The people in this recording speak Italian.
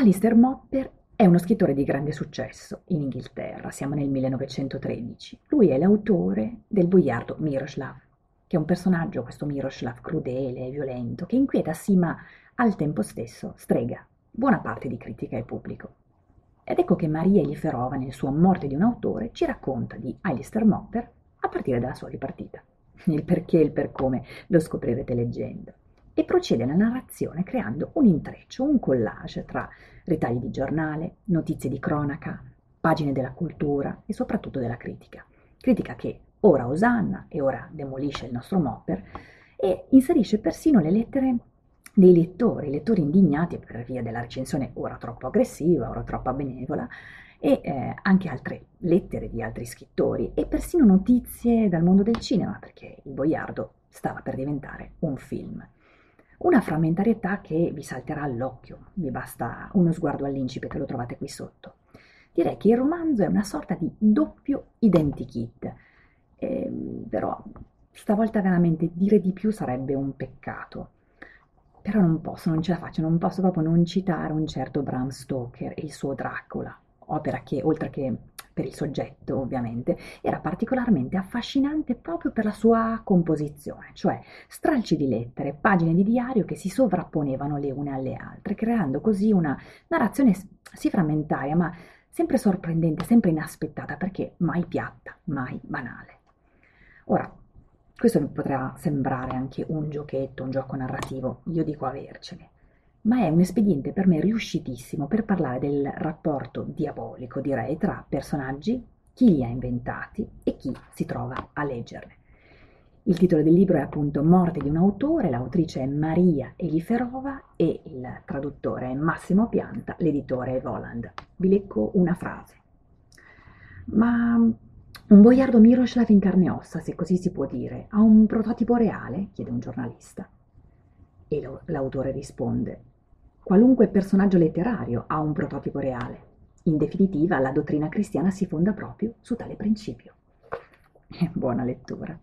Alistair Mopper è uno scrittore di grande successo in Inghilterra, siamo nel 1913. Lui è l'autore del boiardo Miroslav, che è un personaggio, questo Miroslav, crudele e violento, che inquieta sì ma al tempo stesso strega buona parte di critica e pubblico. Ed ecco che Maria Eliferova, nel suo Morte di un autore, ci racconta di Alistair Mopper a partire dalla sua ripartita. Il perché e il per come lo scoprirete leggendo e procede la narrazione creando un intreccio, un collage tra ritagli di giornale, notizie di cronaca, pagine della cultura e soprattutto della critica. Critica che ora osanna e ora demolisce il nostro Mopper e inserisce persino le lettere dei lettori, lettori indignati per via della recensione ora troppo aggressiva, ora troppo benevola, e eh, anche altre lettere di altri scrittori e persino notizie dal mondo del cinema, perché il Boiardo stava per diventare un film. Una frammentarietà che vi salterà all'occhio, vi basta uno sguardo all'incipit, lo trovate qui sotto. Direi che il romanzo è una sorta di doppio identikit, eh, però stavolta veramente dire di più sarebbe un peccato. Però non posso, non ce la faccio, non posso proprio non citare un certo Bram Stoker e il suo Dracula, opera che, oltre che per il soggetto ovviamente, era particolarmente affascinante proprio per la sua composizione, cioè stralci di lettere, pagine di diario che si sovrapponevano le une alle altre, creando così una narrazione sì frammentaria, ma sempre sorprendente, sempre inaspettata, perché mai piatta, mai banale. Ora, questo mi potrà sembrare anche un giochetto, un gioco narrativo, io dico avercene ma è un espediente per me riuscitissimo per parlare del rapporto diabolico, direi, tra personaggi, chi li ha inventati e chi si trova a leggerne. Il titolo del libro è appunto Morte di un autore, l'autrice è Maria Eliferova e il traduttore è Massimo Pianta, l'editore è Voland. Vi leggo una frase. Ma un boiardo Miroslav in carne e ossa, se così si può dire, ha un prototipo reale? chiede un giornalista. E l'autore risponde, Qualunque personaggio letterario ha un prototipo reale. In definitiva, la dottrina cristiana si fonda proprio su tale principio. Buona lettura.